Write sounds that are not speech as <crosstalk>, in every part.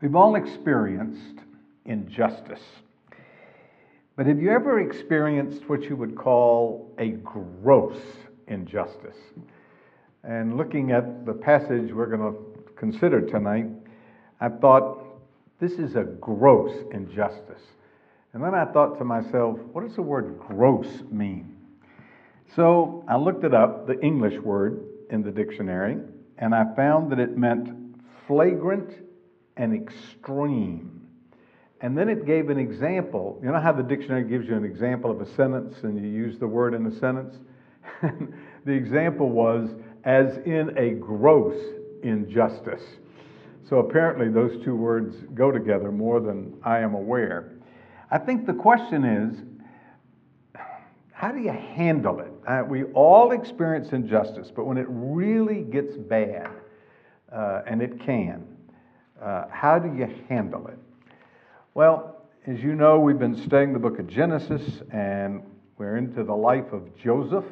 We've all experienced injustice. But have you ever experienced what you would call a gross injustice? And looking at the passage we're going to consider tonight, I thought, this is a gross injustice. And then I thought to myself, what does the word gross mean? So I looked it up, the English word in the dictionary, and I found that it meant flagrant and extreme. And then it gave an example. You know how the dictionary gives you an example of a sentence and you use the word in a sentence? <laughs> the example was, as in a gross injustice. So apparently those two words go together more than I am aware. I think the question is how do you handle it? Uh, we all experience injustice, but when it really gets bad, uh, and it can, uh, how do you handle it? Well, as you know, we've been studying the book of Genesis, and we're into the life of Joseph.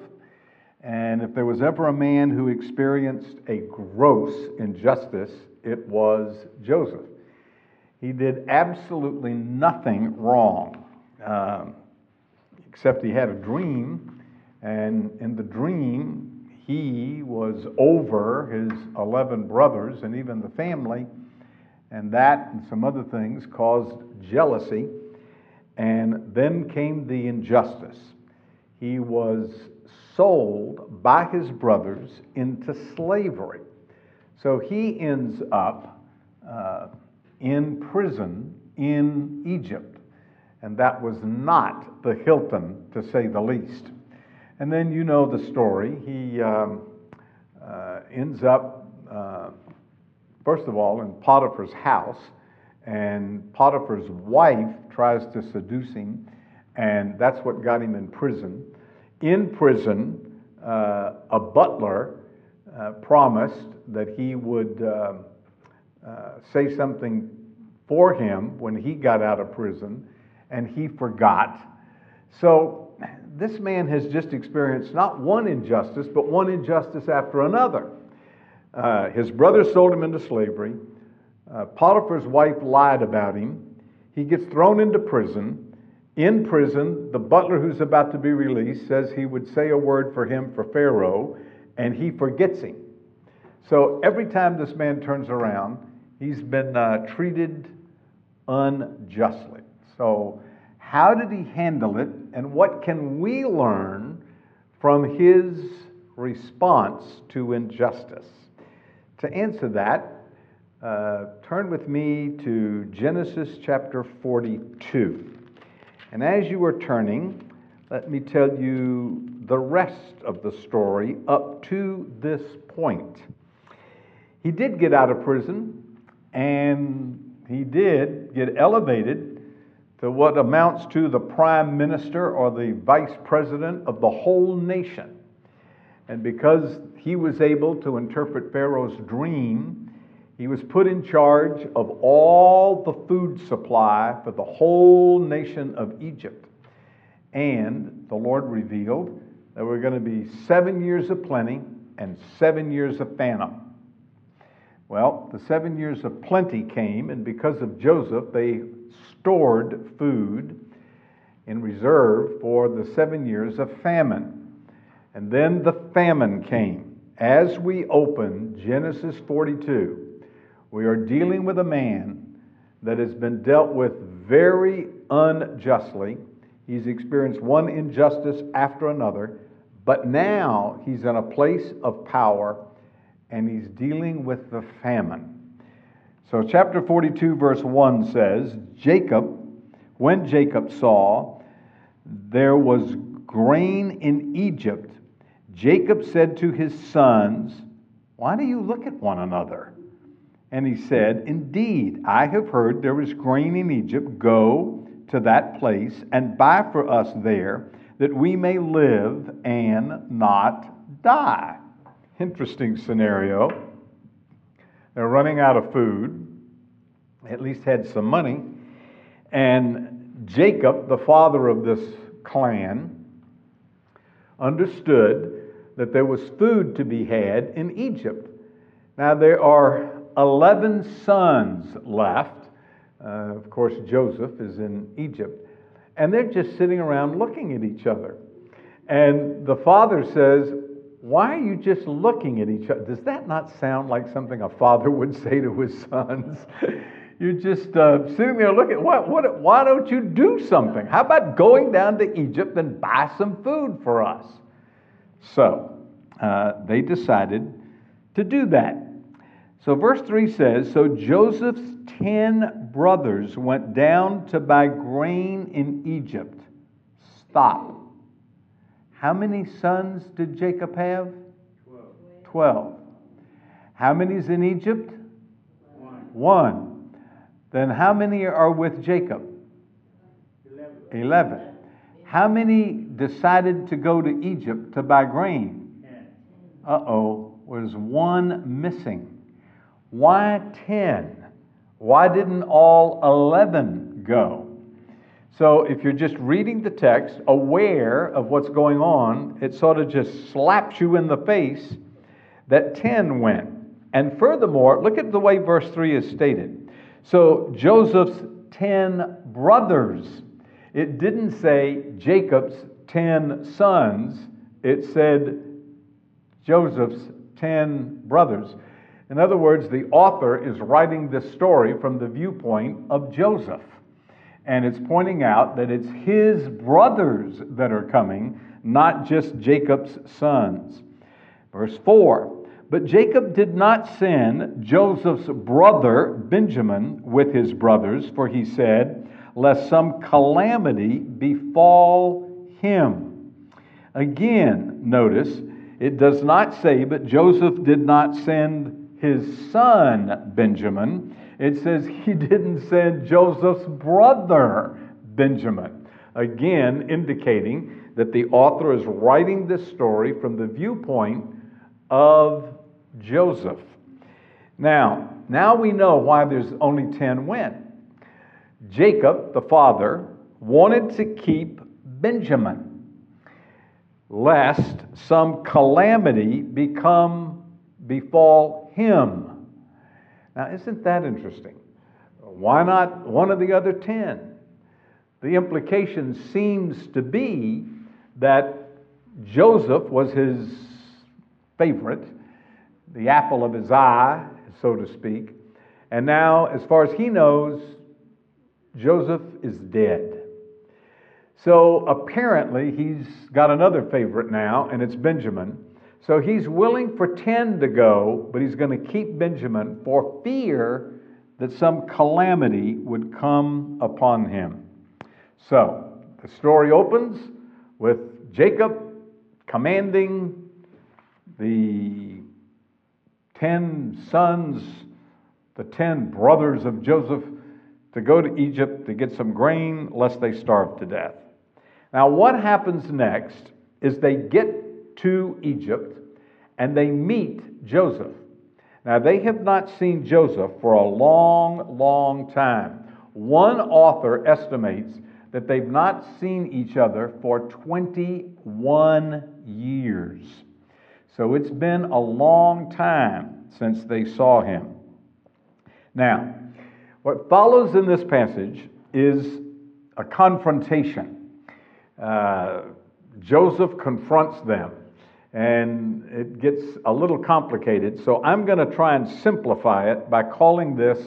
And if there was ever a man who experienced a gross injustice, it was Joseph. He did absolutely nothing wrong, um, except he had a dream, and in the dream, he was over his 11 brothers and even the family, and that and some other things caused jealousy. And then came the injustice. He was sold by his brothers into slavery. So he ends up. Uh, in prison in Egypt. And that was not the Hilton, to say the least. And then you know the story. He um, uh, ends up, uh, first of all, in Potiphar's house, and Potiphar's wife tries to seduce him, and that's what got him in prison. In prison, uh, a butler uh, promised that he would um, uh, say something for him when he got out of prison, and he forgot. So this man has just experienced not one injustice, but one injustice after another. Uh, his brother sold him into slavery. Uh, Potiphar's wife lied about him. He gets thrown into prison. In prison, the butler who's about to be released says he would say a word for him for Pharaoh, and he forgets him. So every time this man turns around, He's been uh, treated unjustly. So, how did he handle it, and what can we learn from his response to injustice? To answer that, uh, turn with me to Genesis chapter 42. And as you are turning, let me tell you the rest of the story up to this point. He did get out of prison and he did get elevated to what amounts to the prime minister or the vice president of the whole nation. And because he was able to interpret Pharaoh's dream, he was put in charge of all the food supply for the whole nation of Egypt. And the Lord revealed there were going to be seven years of plenty and seven years of famine. Well, the seven years of plenty came, and because of Joseph, they stored food in reserve for the seven years of famine. And then the famine came. As we open Genesis 42, we are dealing with a man that has been dealt with very unjustly. He's experienced one injustice after another, but now he's in a place of power and he's dealing with the famine. So, chapter 42, verse 1 says Jacob, when Jacob saw there was grain in Egypt, Jacob said to his sons, Why do you look at one another? And he said, Indeed, I have heard there is grain in Egypt. Go to that place and buy for us there, that we may live and not die. Interesting scenario. They're running out of food, at least had some money. And Jacob, the father of this clan, understood that there was food to be had in Egypt. Now, there are 11 sons left. Uh, of course, Joseph is in Egypt. And they're just sitting around looking at each other. And the father says, Why are you just looking at each other? Does that not sound like something a father would say to his sons? <laughs> You're just uh, sitting there looking. What, what, why don't you do something? How about going down to Egypt and buy some food for us? So uh, they decided to do that. So, verse 3 says So Joseph's ten brothers went down to buy grain in Egypt. Stop. How many sons did Jacob have? Twelve. Twelve. How many's in Egypt? One. One. Then how many are with Jacob? Eleven. Eleven. How many decided to go to Egypt to buy grain? Uh oh, was one missing. Why 10? Why didn't all 11 go? So, if you're just reading the text, aware of what's going on, it sort of just slaps you in the face that 10 went. And furthermore, look at the way verse 3 is stated. So, Joseph's 10 brothers. It didn't say Jacob's 10 sons, it said Joseph's 10 brothers. In other words, the author is writing this story from the viewpoint of Joseph. And it's pointing out that it's his brothers that are coming, not just Jacob's sons. Verse 4 But Jacob did not send Joseph's brother Benjamin with his brothers, for he said, Lest some calamity befall him. Again, notice, it does not say, but Joseph did not send his son Benjamin. It says <laughs> he didn't send Joseph's brother Benjamin. Again, indicating that the author is writing this story from the viewpoint of Joseph. Now, now we know why there's only 10 went. Jacob, the father, wanted to keep Benjamin lest some calamity become befall him. Now, isn't that interesting? Why not one of the other ten? The implication seems to be that Joseph was his favorite, the apple of his eye, so to speak. And now, as far as he knows, Joseph is dead. So apparently, he's got another favorite now, and it's Benjamin. So he's willing for 10 to go, but he's going to keep Benjamin for fear that some calamity would come upon him. So the story opens with Jacob commanding the 10 sons, the 10 brothers of Joseph, to go to Egypt to get some grain lest they starve to death. Now, what happens next is they get to Egypt and they meet Joseph. Now, they have not seen Joseph for a long, long time. One author estimates that they've not seen each other for 21 years. So it's been a long time since they saw him. Now, what follows in this passage is a confrontation. Uh, Joseph confronts them and it gets a little complicated. So I'm going to try and simplify it by calling this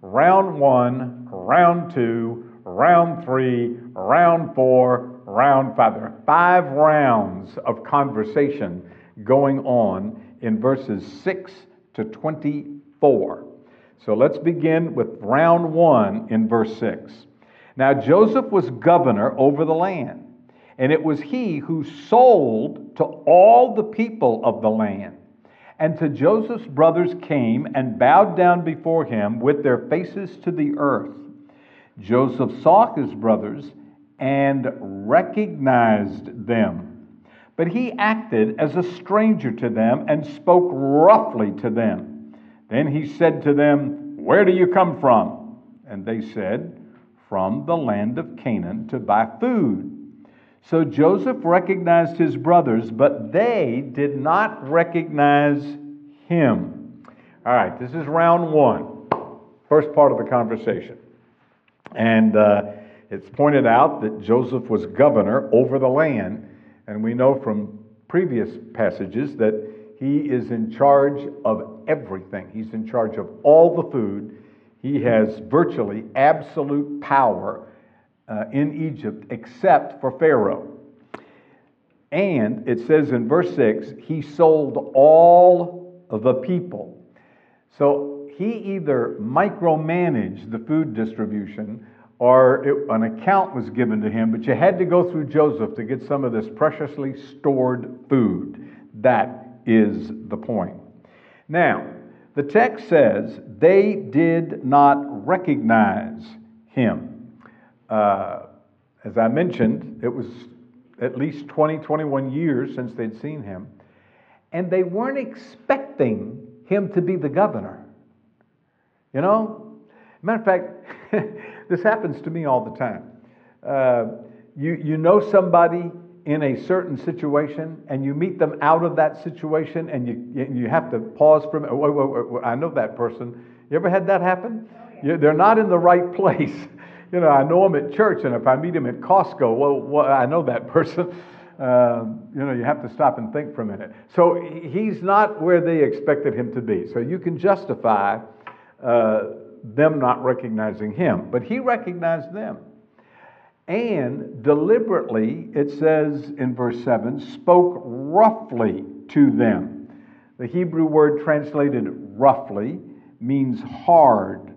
round one, round two, round three, round four, round five. There are five rounds of conversation going on in verses 6 to 24. So let's begin with round one in verse 6. Now Joseph was governor over the land and it was he who sold to all the people of the land, And to Joseph's brothers came and bowed down before him with their faces to the earth. Joseph saw his brothers and recognized them. But he acted as a stranger to them and spoke roughly to them. Then he said to them, Where do you come from? And they said, From the land of Canaan to buy food. So Joseph recognized his brothers, but they did not recognize him. All right, this is round one, first part of the conversation. And uh, it's pointed out that Joseph was governor over the land, and we know from previous passages that he is in charge of everything. He's in charge of all the food. He has virtually absolute power uh, in Egypt except for Pharaoh. And it says in verse 6 he sold all of the people. So he either micromanaged the food distribution or it, an account was given to him, but you had to go through Joseph to get some of this preciously stored food. That is the point. Now, the text says they did not recognize him. Uh, as I mentioned, it was at least 20, 21 years since they'd seen him, and they weren't expecting him to be the governor. You know? Matter of fact, <laughs> this happens to me all the time. Uh, you, you know somebody in a certain situation and you meet them out of that situation and you, you have to pause for a minute. Wait, wait, wait, I know that person. You ever had that happen? You, they're not in the right place <laughs> you know, I know him at church, and if I meet him at Costco, well, well I know that <laughs> person. Uh, you know, you have to stop and think for a minute. So he's not where they expected him to be. So you can justify uh, them not recognizing him, but he recognized them. And deliberately, it says in verse 7, spoke roughly to them. The Hebrew word translated roughly means hard,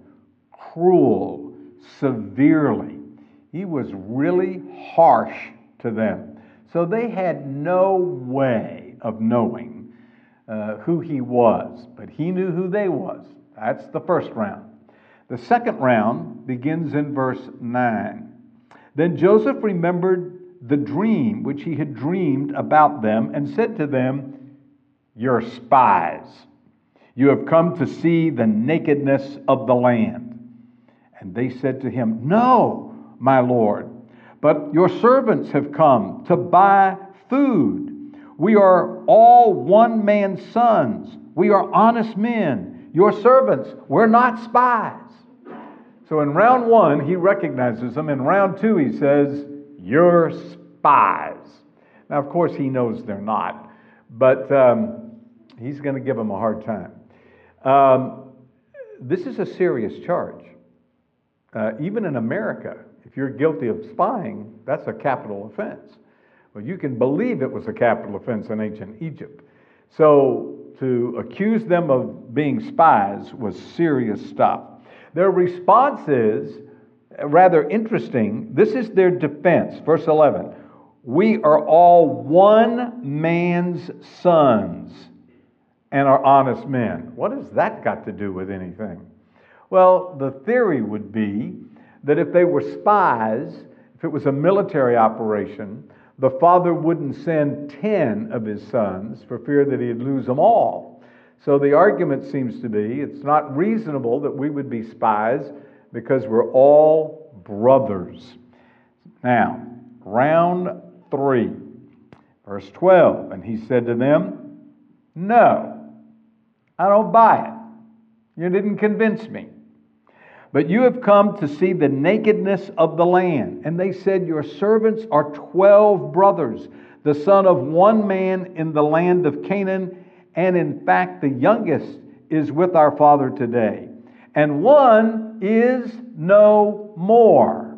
cruel, severely. He was really harsh to them. So they had no way of knowing uh, who he was, but he knew who they was. That's the first round. The second round begins in verse 9. Then Joseph remembered the dream which he had dreamed about them and said to them, You're spies. You have come to see the nakedness of the land. And they said to him, No, my Lord, but your servants have come to buy food. We are all one man's sons. We are honest men. Your servants, we're not spies. So in round one, he recognizes them. In round two, he says, You're spies. Now, of course, he knows they're not, but um, he's going to give them a hard time. Um, this is a serious charge. Uh, even in America, if you're guilty of spying, that's a capital offense. Well, you can believe it was a capital offense in ancient Egypt. So to accuse them of being spies was serious stuff. Their response is rather interesting. This is their defense. Verse 11 We are all one man's sons and are honest men. What has that got to do with anything? Well, the theory would be that if they were spies, if it was a military operation, the father wouldn't send 10 of his sons for fear that he'd lose them all. So the argument seems to be it's not reasonable that we would be spies because we're all brothers. Now, round three, verse 12. And he said to them, No, I don't buy it. You didn't convince me. But you have come to see the nakedness of the land. And they said, Your servants are twelve brothers, the son of one man in the land of Canaan. And in fact, the youngest is with our father today. And one is no more.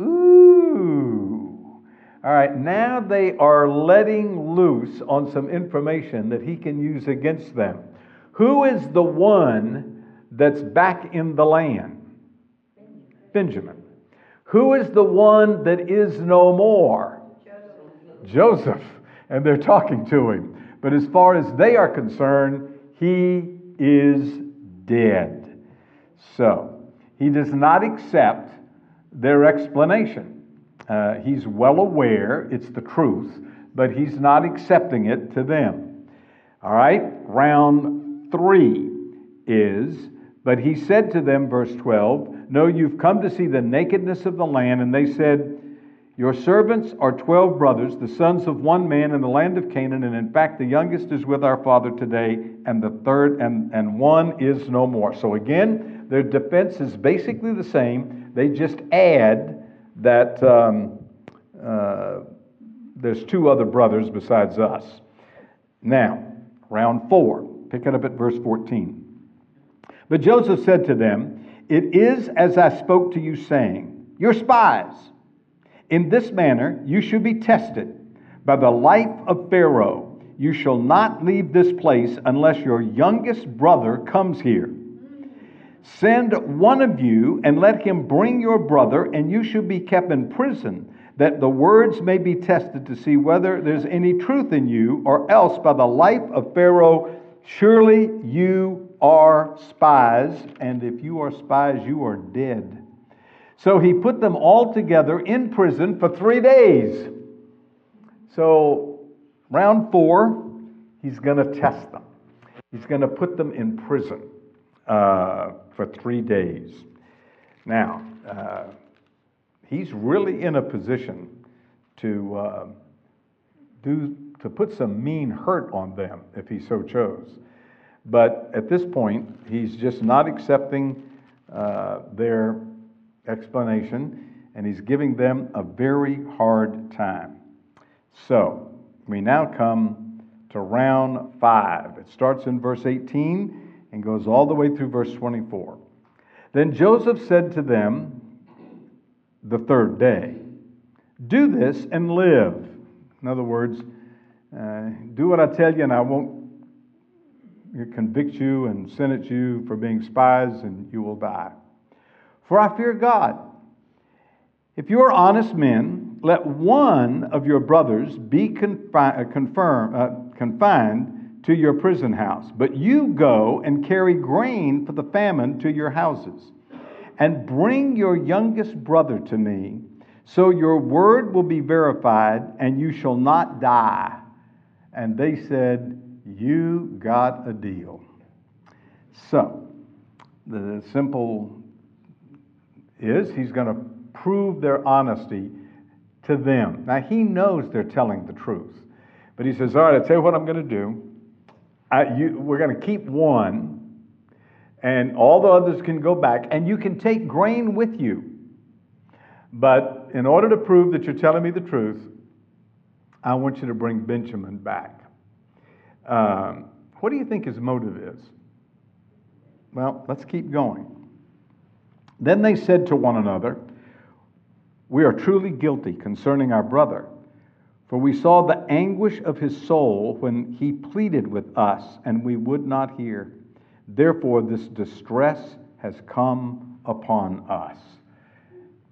Ooh. All right, now they are letting loose on some information that he can use against them. Who is the one? that's back in the land? Benjamin. Who is the one that is no more? Joseph. Joseph. And they're talking to him. But as far as they are concerned, he is dead. So, he does not accept their explanation. Uh, he's well aware it's the truth, but he's not accepting it to them. All right, round three is, but he said to them, verse 12, No, you've come to see the nakedness of the land. And they said, Your servants are 12 brothers, the sons of one man in the land of Canaan. And in fact, the youngest is with our father today, and the third, and, and one is no more. So again, their defense is basically the same. They just add that um, uh, there's two other brothers besides us. Now, round four, pick it up at verse 14. But Joseph said to them, It is as I spoke to you, saying, You're spies. In this manner you should be tested. By the life of Pharaoh, you shall not leave this place unless your youngest brother comes here. Send one of you and let him bring your brother, and you shall be kept in prison, that the words may be tested to see whether there's any truth in you, or else by the life of Pharaoh, surely you are spies, and if you are spies, you are dead. So he put them all together in prison for three days. So, round four, he's going to test them. He's going to put them in prison uh, for three days. Now, uh, he's really in a position to uh, do to put some mean hurt on them if he so chose. But at this point, he's just not accepting uh, their explanation, and he's giving them a very hard time. So we now come to round five. It starts in verse 18 and goes all the way through verse 24. Then Joseph said to them the third day, Do this and live. In other words, uh, do what I tell you, and I won't convict you and sentence you for being spies, and you will die. For I fear God. If you are honest men, let one of your brothers be confi- uh, confirm, uh, confined to your prison house, but you go and carry grain for the famine to your houses, and bring your youngest brother to me, so your word will be verified, and you shall not die. And they said, You got a deal. So, the simple is he's going to prove their honesty to them. Now, he knows they're telling the truth. But he says, All right, I'll tell you what I'm going to do. I, you, we're going to keep one, and all the others can go back, and you can take grain with you. But in order to prove that you're telling me the truth, I want you to bring Benjamin back. Um, what do you think his motive is? Well, let's keep going. Then they said to one another, We are truly guilty concerning our brother, for we saw the anguish of his soul when he pleaded with us, and we would not hear. Therefore, this distress has come upon us.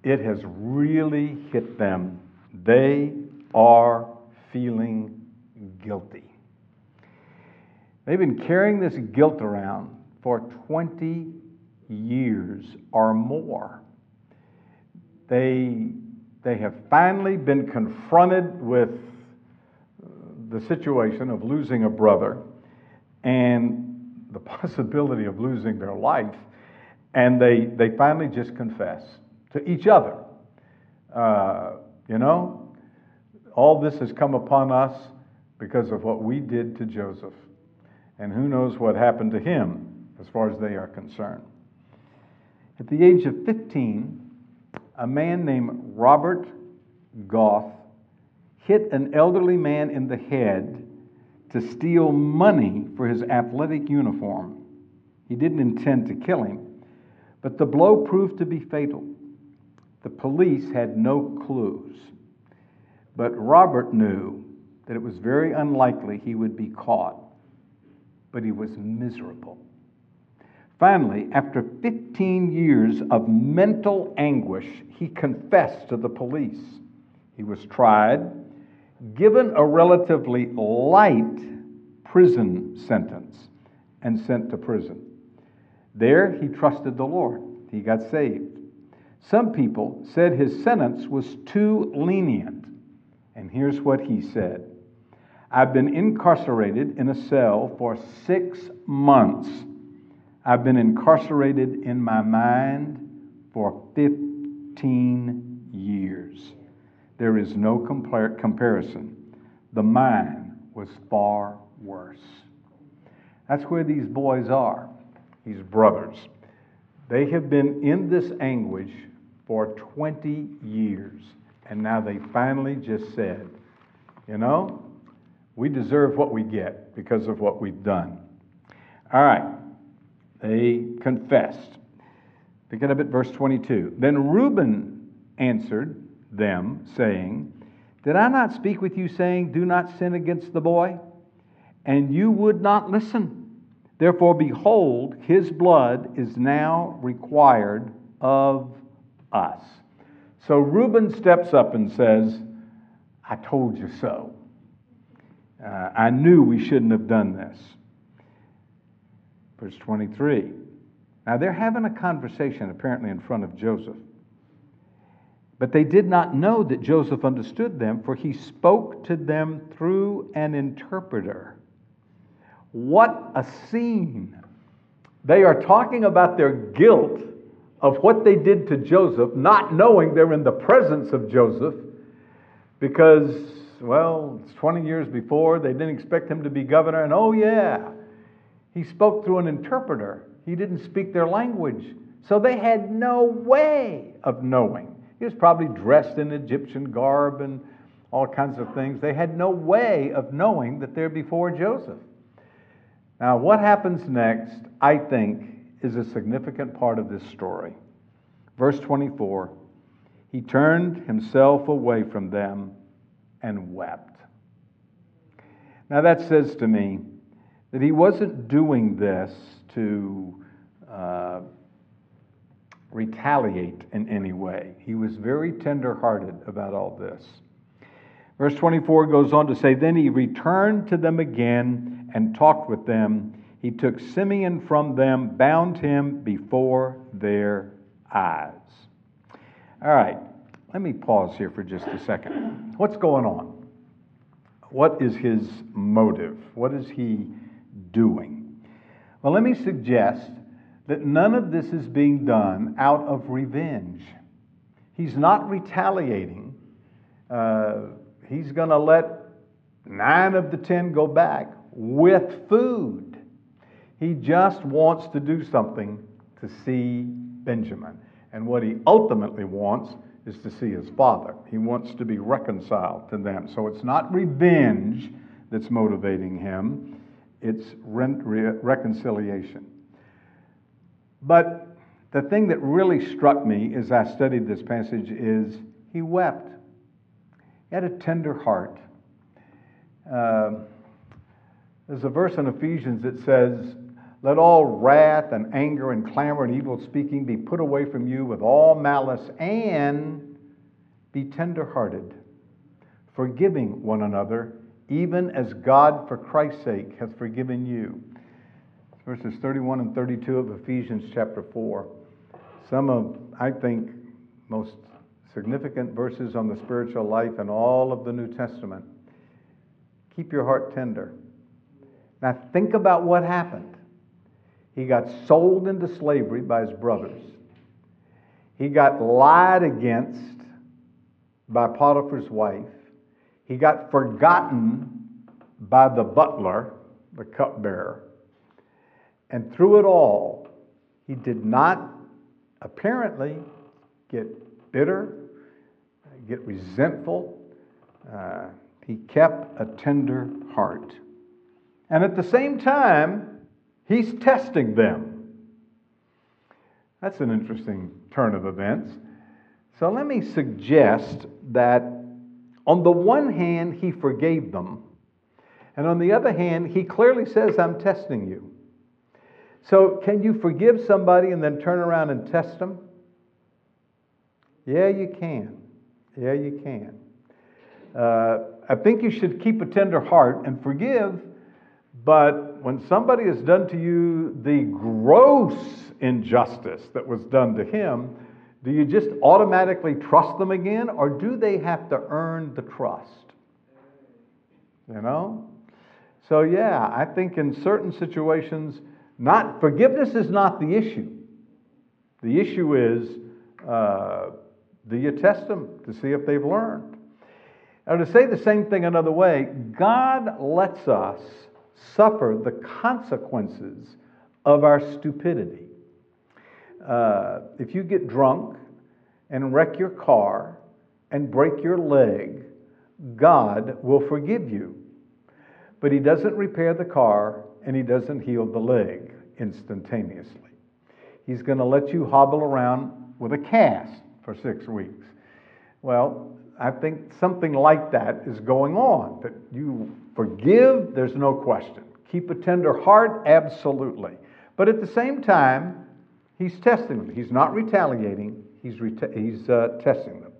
It has really hit them. They are feeling guilty. They've been carrying this guilt around for 20 years or more. They, they have finally been confronted with the situation of losing a brother and the <laughs> possibility of losing their life, and they, they finally just confess to each other. Uh, you know, all this has come upon us because of what we did to Joseph. And who knows what happened to him as far as they are concerned. At the age of 15, a man named Robert Goth hit an elderly man in the head to steal money for his athletic uniform. He didn't intend to kill him, but the blow proved to be fatal. The police had no clues, but Robert knew that it was very unlikely he would be caught, but he was miserable. Finally, after 15 years of mental anguish, he confessed to the police. He was tried, given a relatively light prison sentence and sent to prison. There he trusted the Lord. He got saved. Some people said his sentence was too lenient. And here's what he said I've been incarcerated in a cell for six months. I've been incarcerated in my mind for 15 years. There is no compar- comparison. The mine was far worse. That's where these boys are, these brothers. They have been in this anguish for 20 years, and now they finally just said, you know, we deserve what we get because of what we've done. All right, they confessed. Pick it up at verse 22. Then Reuben answered them, saying, Did I not speak with you, saying, Do not sin against the boy? And you would not listen. Therefore, behold, his blood is now required of us. So Reuben steps up and says, I told you so. Uh, I knew we shouldn't have done this. Verse 23. Now they're having a conversation apparently in front of Joseph. But they did not know that Joseph understood them, for he spoke to them through an interpreter. What a scene! They are talking about their guilt of what they did to Joseph, not knowing they're in the presence of Joseph, because, well, it's 20 years before, they didn't expect him to be governor, and oh, yeah, he spoke through an interpreter. He didn't speak their language. So they had no way of knowing. He was probably dressed in Egyptian garb and all kinds of things. They had no way of knowing that they're before Joseph. Now, what happens next, I think, is a significant part of this story. Verse 24 He turned himself away from them and wept. Now, that says to me that he wasn't doing this to uh, retaliate in any way. He was very tender-hearted about all this. Verse 24 goes on to say, Then he returned to them again and talked with them he took Simeon from them, bound him before their eyes. All right, let me pause here for just a second. What's going on? What is his motive? What is he doing? Well, let me suggest that none of this is being done out of revenge. He's not retaliating. Uh, he's going to let nine of the ten go back with food. He just wants to do something to see Benjamin. And what he ultimately wants is to see his father. He wants to be reconciled to them. So it's not revenge that's motivating him, it's re- re- reconciliation. But the thing that really struck me as I studied this passage is he wept. He had a tender heart. Uh, there's a verse in Ephesians that says, let all wrath and anger and clamor and evil speaking be put away from you with all malice and be tenderhearted, forgiving one another, even as God for Christ's sake hath forgiven you. Verses 31 and 32 of Ephesians chapter 4. Some of, I think, most significant verses on the spiritual life in all of the New Testament. Keep your heart tender. Now, think about what happened. He got sold into slavery by his brothers. He got lied against by Potiphar's wife. He got forgotten by the butler, the cupbearer. And through it all, he did not apparently get bitter, get resentful. Uh, he kept a tender heart. And at the same time, He's testing them. That's an interesting turn of events. So let me suggest that on the one hand, he forgave them, and on the other hand, he clearly says, I'm testing you. So, can you forgive somebody and then turn around and test them? Yeah, you can. Yeah, you can. Uh, I think you should keep a tender heart and forgive, But when somebody has done to you the gross injustice that was done to him, do you just automatically trust them again, or do they have to earn the trust? You know? So, yeah, I think in certain situations, not forgiveness is not the issue. The issue is uh, do you test them to see if they've learned? Now, to say the same thing another way, God lets us suffer the consequences of our stupidity. Uh, if you get drunk and wreck your car and break your leg, God will forgive you. But He doesn't repair the car and He doesn't heal the leg instantaneously. He's going to let you hobble around with a cast for six weeks. Well, I think something like that is going on. That you forgive, there's no question. Keep a tender heart, absolutely. But at the same time, he's testing them. He's not retaliating, he's, reta- he's uh, testing them.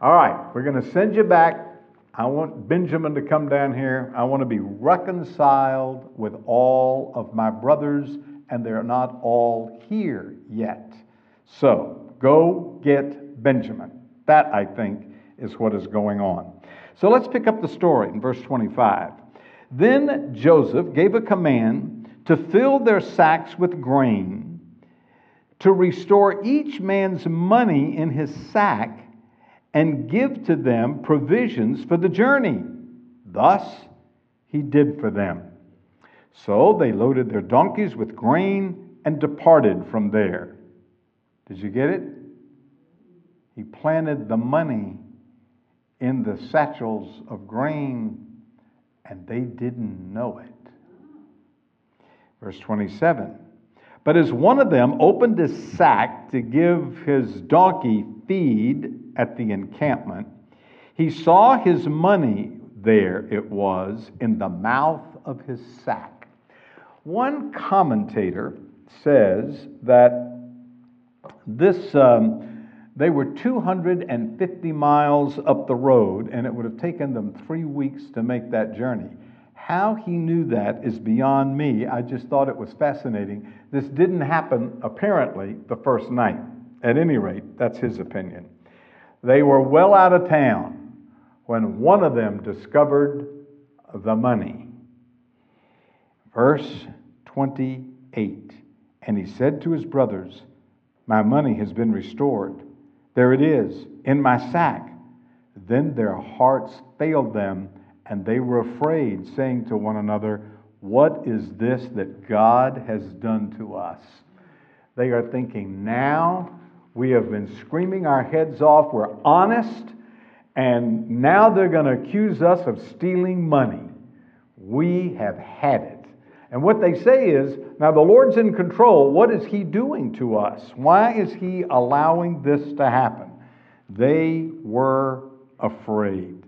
All right, we're going to send you back. I want Benjamin to come down here. I want to be reconciled with all of my brothers, and they're not all here yet. So go get Benjamin. That, I think, is what is going on. So let's pick up the story in verse 25. Then Joseph gave a command to fill their sacks with grain, to restore each man's money in his sack, and give to them provisions for the journey. Thus he did for them. So they loaded their donkeys with grain and departed from there. Did you get it? He planted the money in the satchels of grain, and they didn't know it. Verse 27 But as one of them opened his sack to give his donkey feed at the encampment, he saw his money there, it was, in the mouth of his sack. One commentator says that this. Um, they were 250 miles up the road, and it would have taken them three weeks to make that journey. How he knew that is beyond me. I just thought it was fascinating. This didn't happen, apparently, the first night. At any rate, that's his opinion. They were well out of town when one of them discovered the money. Verse 28 And he said to his brothers, My money has been restored. There it is, in my sack. Then their hearts failed them, and they were afraid, saying to one another, What is this that God has done to us? They are thinking, Now we have been screaming our heads off, we're honest, and now they're going to accuse us of stealing money. We have had it. And what they say is, now the Lord's in control. What is He doing to us? Why is He allowing this to happen? They were afraid.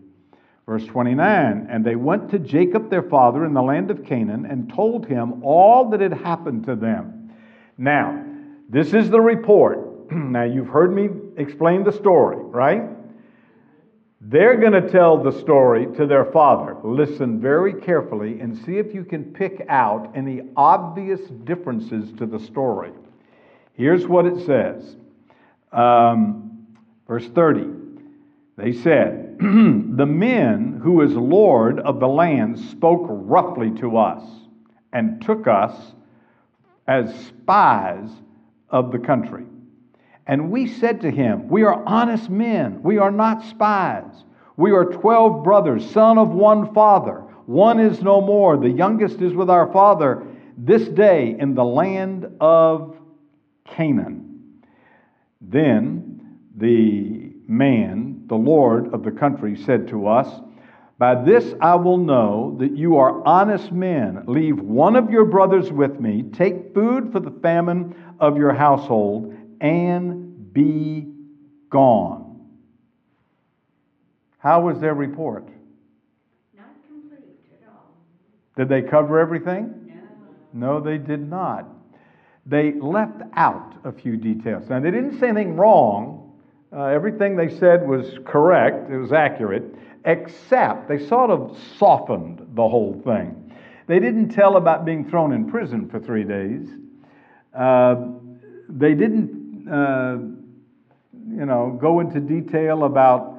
Verse 29 And they went to Jacob their father in the land of Canaan and told him all that had happened to them. Now, this is the report. <clears throat> now, you've heard me explain the story, right? They're going to tell the story to their father. Listen very carefully and see if you can pick out any obvious differences to the story. Here's what it says um, verse 30. They said, <clears throat> The men who is Lord of the land spoke roughly to us and took us as spies of the country. And we said to him, We are honest men, we are not spies. We are twelve brothers, son of one father. One is no more, the youngest is with our father this day in the land of Canaan. Then the man, the Lord of the country, said to us, By this I will know that you are honest men. Leave one of your brothers with me, take food for the famine of your household and be gone. How was their report? Not complete at all. Did they cover everything? No. No, they did not. They left out a few details. Now, they didn't say anything wrong. Uh, everything they said was correct, it was accurate, except they sort of softened the whole thing. They didn't tell about being thrown in prison for three days. Uh, they didn't, uh, you know, go into detail about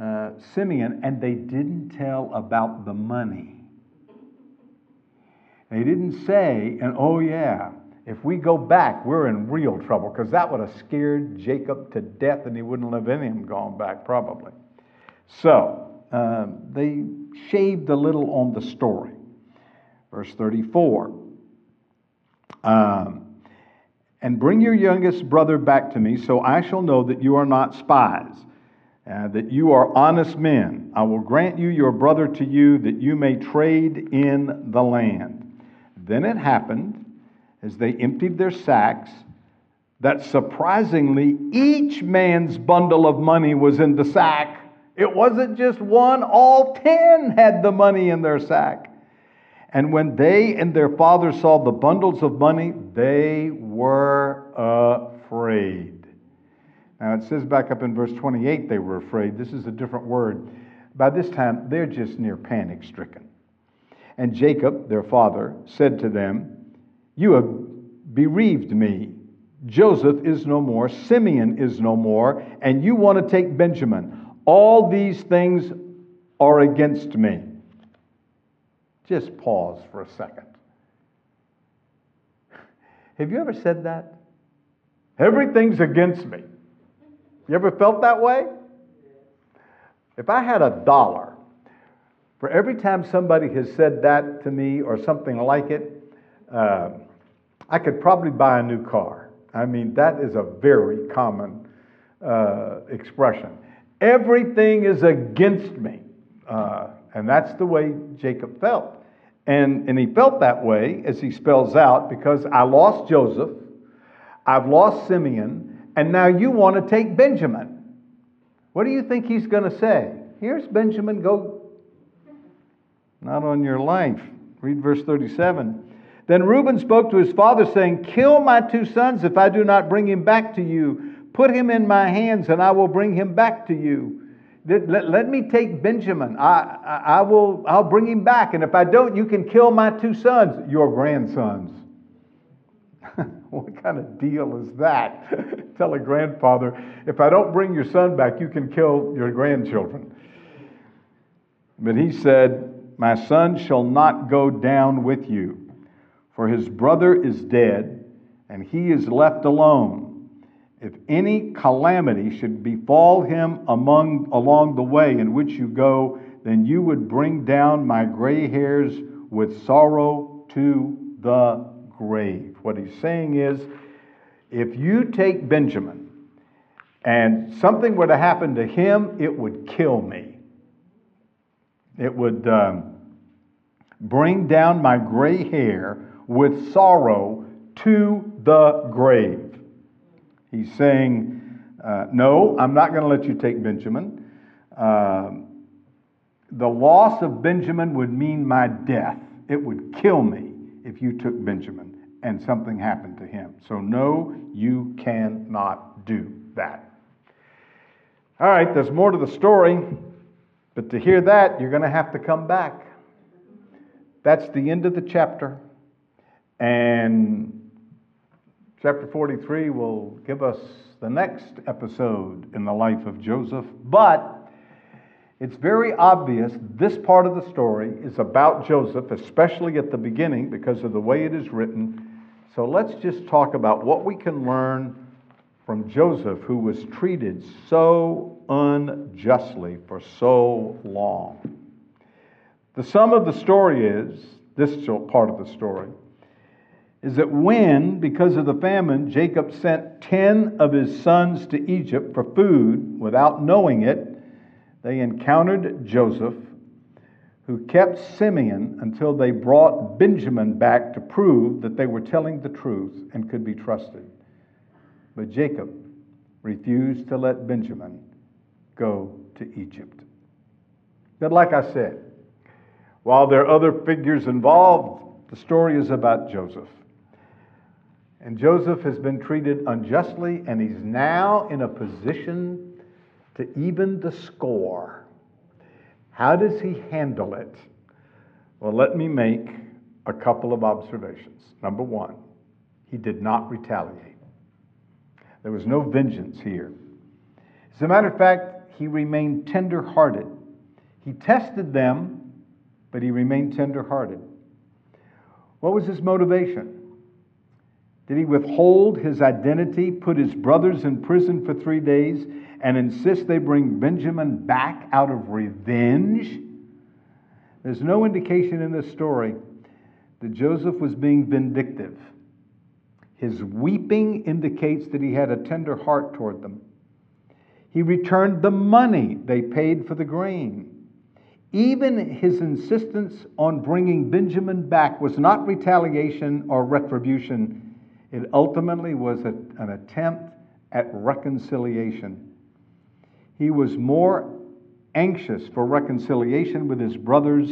uh, Simeon, and they didn't tell about the money. They didn't say, and oh yeah, if we go back, we're in real trouble because that would have scared Jacob to death and he wouldn't have any of them gone back, probably. So, uh, they shaved a little on the story. Verse 34 um, And bring your youngest brother back to me, so I shall know that you are not spies, uh, that you are honest men. I will grant you your brother to you, that you may trade in the land. Then it happened as they emptied their sacks that surprisingly each man's bundle of money was in the sack. It wasn't just one, all ten had the money in their sack. And when they and their father saw the bundles of money, they were afraid. Now it says back up in verse 28 they were afraid. This is a different word. By this time, they're just near panic stricken. And Jacob, their father, said to them, you have bereaved me. Joseph is no more, Simeon is no more, and you want to take Benjamin. All these things are against me. Just pause for a second. Have you ever said that? Everything's against me. You ever felt that way? If I had a dollar for every time somebody has said that to me or something like it, uh, I could probably buy a new car. I mean, that is a very common uh, expression. Everything is against me. Uh, and that's the way Jacob felt. And, and he felt that way, as he spells out, because I lost Joseph, I've lost Simeon, and now you want to take Benjamin. What do you think he's going to say? Here's Benjamin, go. Not on your life. Read verse 37. Then Reuben spoke to his father, saying, Kill my two sons if I do not bring him back to you. Put him in my hands, and I will bring him back to you. Let, let me take Benjamin. I, I, I, will, I'll bring him back. And if I don't, you can kill my two sons, your grandsons. <laughs> what kind of deal is that? <laughs> Tell a grandfather, if I don't bring your son back, you can kill your grandchildren. But he said, My son shall not go down with you for his brother is dead, and he is left alone. If any calamity should befall him among, along the way in which you go, then you would bring down my gray hairs with sorrow to the grave. What he's saying is, if you take Benjamin and something were to happen to him, it would kill me. It would um, bring down my gray hair with sorrow to the grave. He's saying, uh, No, I'm not going to let you take Benjamin. Um, the loss of Benjamin would mean my death. It would kill me if you took Benjamin and something happened to him. So, no, you cannot do that. All right, there's more to the story, but to hear that, you're going to have to come back. That's the end of the chapter. And chapter 43 will give us the next episode in the life of Joseph. But it's very obvious this part of the story is about Joseph, especially at the beginning because of the way it is written. So let's just talk about what we can learn from Joseph, who was treated so unjustly for so long. The sum of the story is this part of the story is that when, because of the famine, Jacob sent 10 of his sons to Egypt for food without knowing it, they encountered Joseph, who kept Simeon until they brought Benjamin back to prove that they were telling the truth and could be trusted. But Jacob refused to let Benjamin go to Egypt. But like I said, while there are other figures involved, the story is about Joseph. And Joseph has been treated unjustly, and he's now in a position to even the score. How does he handle it? Well, let me make a couple of observations. Number one, he did not retaliate. There was no vengeance here. As a matter of fact, he remained tender hearted. He tested them, but he remained tender hearted. What was his motivation? Did he withhold his identity, put his brothers in prison for three days, and insist they bring Benjamin back out of revenge? There's no indication in this story that Joseph was being vindictive. His weeping indicates that he had a tender heart toward them. He returned the money they paid for the grain. Even his insistence on bringing Benjamin back was not retaliation or retribution. It ultimately was a, an attempt at reconciliation. He was more anxious for reconciliation with his brothers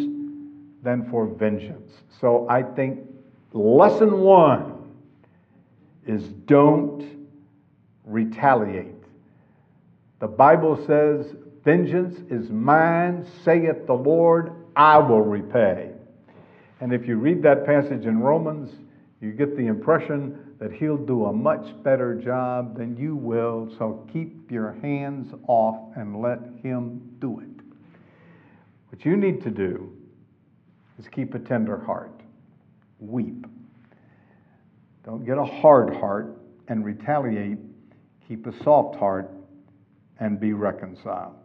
than for vengeance. So I think lesson one is don't retaliate. The Bible says, Vengeance is mine, saith the Lord, I will repay. And if you read that passage in Romans, you get the impression that he'll do a much better job than you will, so keep your hands off and let him do it. What you need to do is keep a tender heart, weep. Don't get a hard heart and retaliate. Keep a soft heart and be reconciled.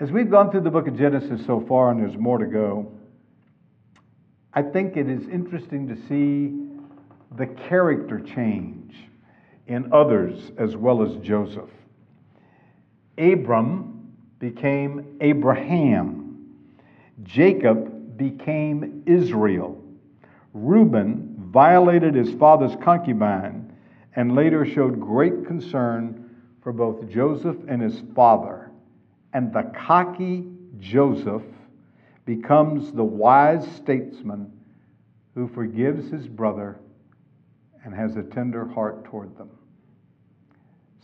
As we've gone through the book of Genesis so far, and there's more to go, I think it is interesting to see the character change in others as well as Joseph. Abram became Abraham, Jacob became Israel, Reuben violated his father's concubine, and later showed great concern for both Joseph and his father. And the cocky Joseph becomes the wise statesman who forgives his brother and has a tender heart toward them.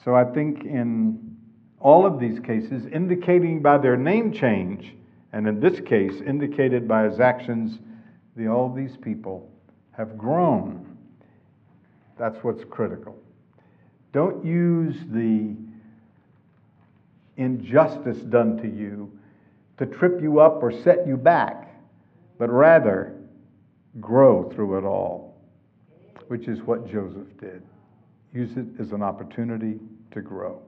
So I think in all of these cases, indicating by their name change, and in this case, indicated by his actions, the, all these people have grown. That's what's critical. Don't use the injustice done to you to trip you up or set you back, but rather grow through it all, which is what Joseph did. Use it as an opportunity to grow.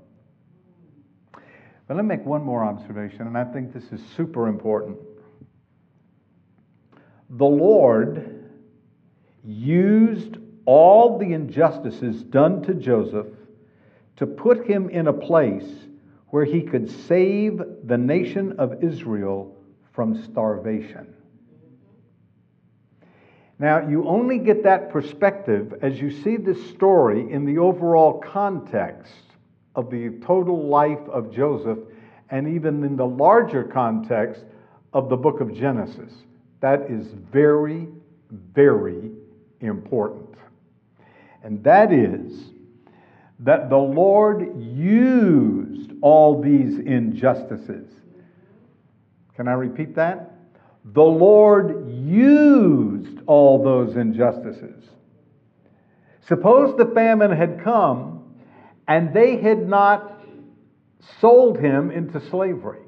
But let me make one more observation, and I think this is super important. The Lord used all the injustices done to Joseph to put him in a place where he could save the nation of Israel from starvation. Now, you only get that perspective as you see this story in the overall context of the total life of Joseph and even in the larger context of the book of Genesis. That is very, very important. And that is that the Lord used all these injustices. Can I repeat that? The Lord used all those injustices. Suppose the famine had come and they had not sold him into slavery.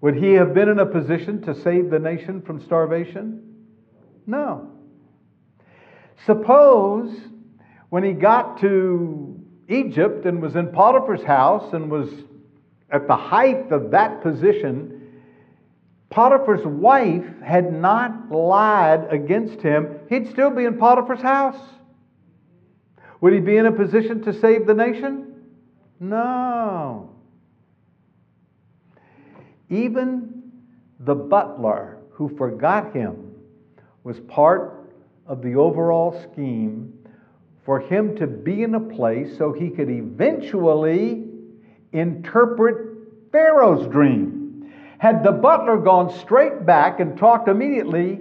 Would he have been in a position to save the nation from starvation? No. Suppose when he got to Egypt and was in Potiphar's house and was at the height of that position, Potiphar's wife had not lied against him, he'd still be in Potiphar's house. Would he be in a position to save the nation? No. Even the butler who forgot him was part of the overall scheme for him to be in a place so he could eventually interpret Pharaoh's dream. Had the butler gone straight back and talked immediately,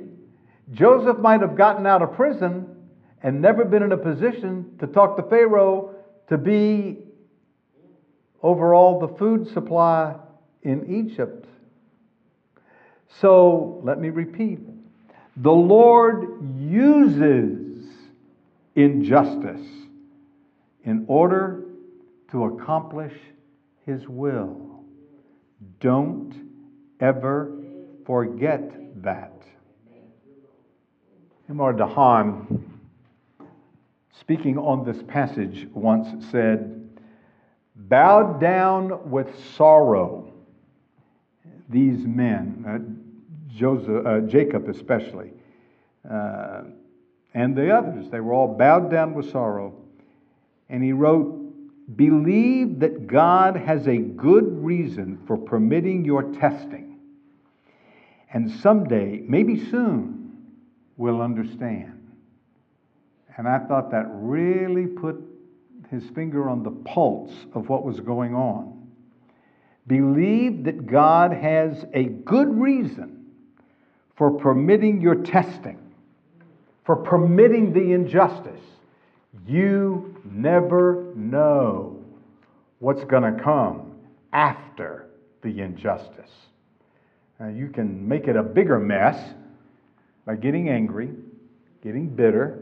Joseph might have gotten out of prison and never been in a position to talk to Pharaoh to be over all the food supply in Egypt. So let me repeat The Lord uses injustice in order to accomplish his will. Don't ever forget that. M.R. DeHaan, speaking on this passage, once said, Bowed down with sorrow, these men, uh, Joseph, uh, Jacob especially, uh, and the others, they were all bowed down with sorrow. And he wrote, Believe that God has a good reason for permitting your testing. And someday, maybe soon, we'll understand. And I thought that really put his finger on the pulse of what was going on. Believe that God has a good reason for permitting your testing, for permitting the injustice. You never know what's going to come after the injustice. Now, you can make it a bigger mess by getting angry, getting bitter,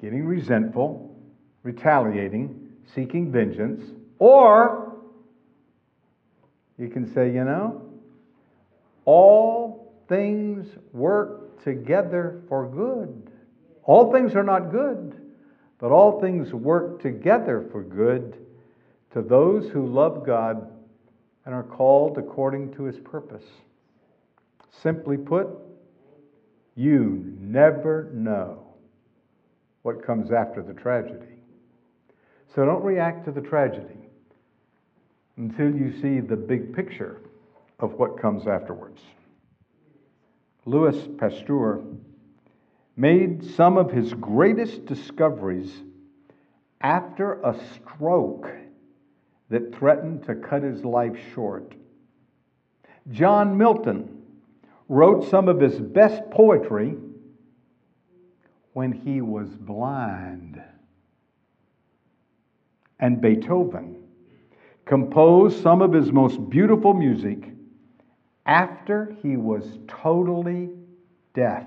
getting resentful, retaliating, seeking vengeance, or you can say, you know, all things work together for good. All things are not good, but all things work together for good to those who love God and are called according to his purpose. Simply put, you never know what comes after the tragedy. So don't react to the tragedy until you see the big picture of what comes afterwards. Louis Pasteur made some of his greatest discoveries after a stroke that threatened to cut his life short. John Milton wrote some of his best poetry when he was blind. And Beethoven composed some of his most beautiful music after he was totally deaf.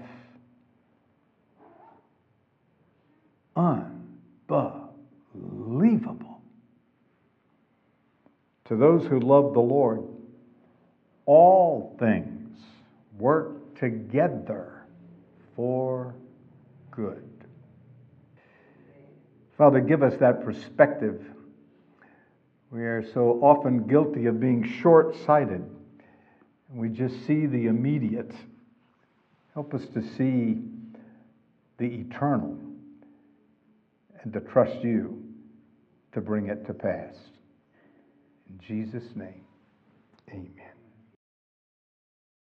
Unbelievable. To those who love the Lord, all things work together for good. Father, give us that perspective. We are so often guilty of being short sighted. We just see the immediate. Help us to see the eternal and to trust you to bring it to pass. In Jesus' name, amen.